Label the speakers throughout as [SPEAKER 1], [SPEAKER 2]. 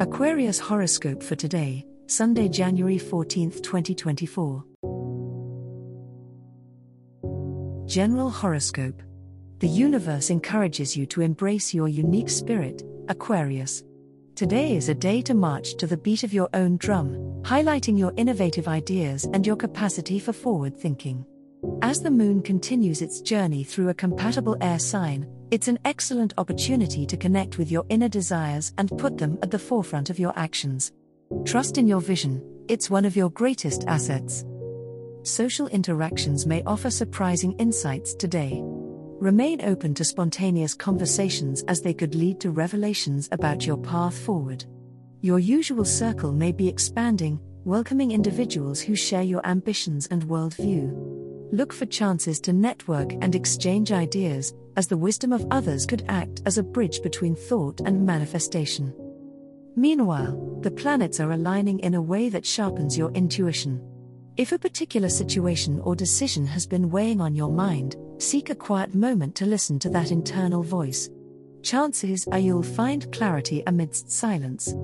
[SPEAKER 1] Aquarius horoscope for today, Sunday, January 14, 2024. General horoscope. The universe encourages you to embrace your unique spirit, Aquarius. Today is a day to march to the beat of your own drum, highlighting your innovative ideas and your capacity for forward thinking. As the moon continues its journey through a compatible air sign, it's an excellent opportunity to connect with your inner desires and put them at the forefront of your actions. Trust in your vision, it's one of your greatest assets. Social interactions may offer surprising insights today. Remain open to spontaneous conversations as they could lead to revelations about your path forward. Your usual circle may be expanding, welcoming individuals who share your ambitions and worldview. Look for chances to network and exchange ideas, as the wisdom of others could act as a bridge between thought and manifestation. Meanwhile, the planets are aligning in a way that sharpens your intuition. If a particular situation or decision has been weighing on your mind, seek a quiet moment to listen to that internal voice. Chances are you'll find clarity amidst silence.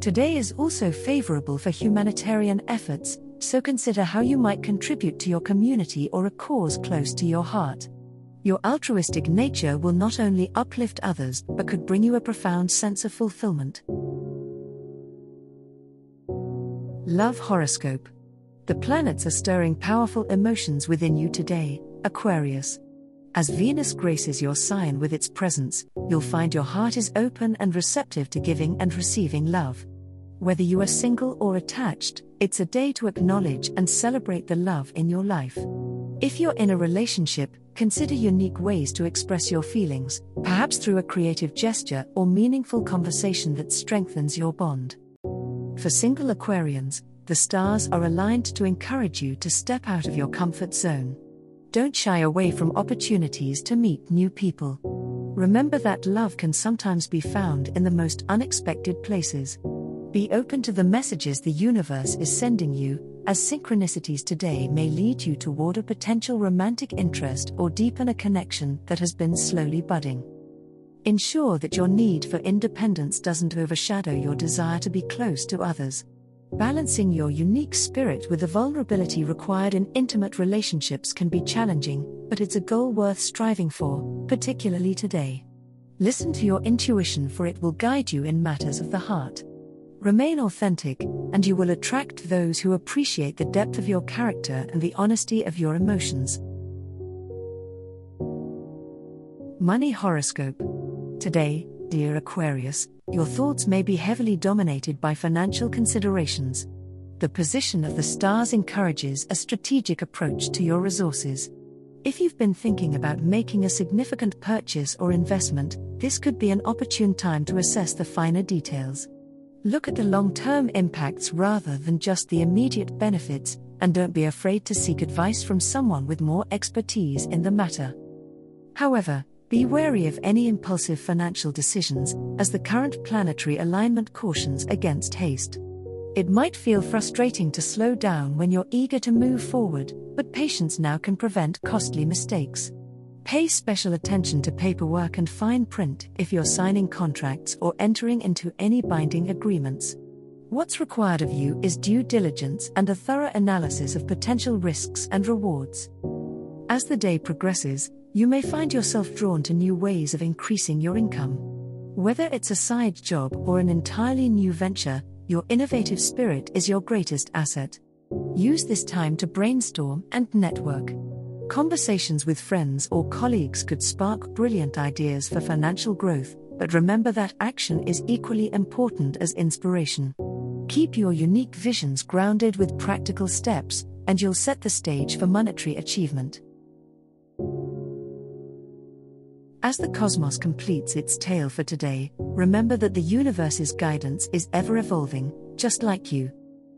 [SPEAKER 1] Today is also favorable for humanitarian efforts, so consider how you might contribute to your community or a cause close to your heart. Your altruistic nature will not only uplift others but could bring you a profound sense of fulfillment. Love Horoscope The planets are stirring powerful emotions within you today, Aquarius. As Venus graces your sign with its presence, you'll find your heart is open and receptive to giving and receiving love. Whether you are single or attached, it's a day to acknowledge and celebrate the love in your life. If you're in a relationship, consider unique ways to express your feelings, perhaps through a creative gesture or meaningful conversation that strengthens your bond. For single Aquarians, the stars are aligned to encourage you to step out of your comfort zone. Don't shy away from opportunities to meet new people. Remember that love can sometimes be found in the most unexpected places. Be open to the messages the universe is sending you, as synchronicities today may lead you toward a potential romantic interest or deepen a connection that has been slowly budding. Ensure that your need for independence doesn't overshadow your desire to be close to others. Balancing your unique spirit with the vulnerability required in intimate relationships can be challenging, but it's a goal worth striving for, particularly today. Listen to your intuition, for it will guide you in matters of the heart. Remain authentic, and you will attract those who appreciate the depth of your character and the honesty of your emotions. Money Horoscope Today, dear Aquarius, your thoughts may be heavily dominated by financial considerations. The position of the stars encourages a strategic approach to your resources. If you've been thinking about making a significant purchase or investment, this could be an opportune time to assess the finer details. Look at the long term impacts rather than just the immediate benefits, and don't be afraid to seek advice from someone with more expertise in the matter. However, be wary of any impulsive financial decisions, as the current planetary alignment cautions against haste. It might feel frustrating to slow down when you're eager to move forward, but patience now can prevent costly mistakes. Pay special attention to paperwork and fine print if you're signing contracts or entering into any binding agreements. What's required of you is due diligence and a thorough analysis of potential risks and rewards. As the day progresses, you may find yourself drawn to new ways of increasing your income. Whether it's a side job or an entirely new venture, your innovative spirit is your greatest asset. Use this time to brainstorm and network. Conversations with friends or colleagues could spark brilliant ideas for financial growth, but remember that action is equally important as inspiration. Keep your unique visions grounded with practical steps, and you'll set the stage for monetary achievement. As the cosmos completes its tale for today, remember that the universe's guidance is ever evolving, just like you.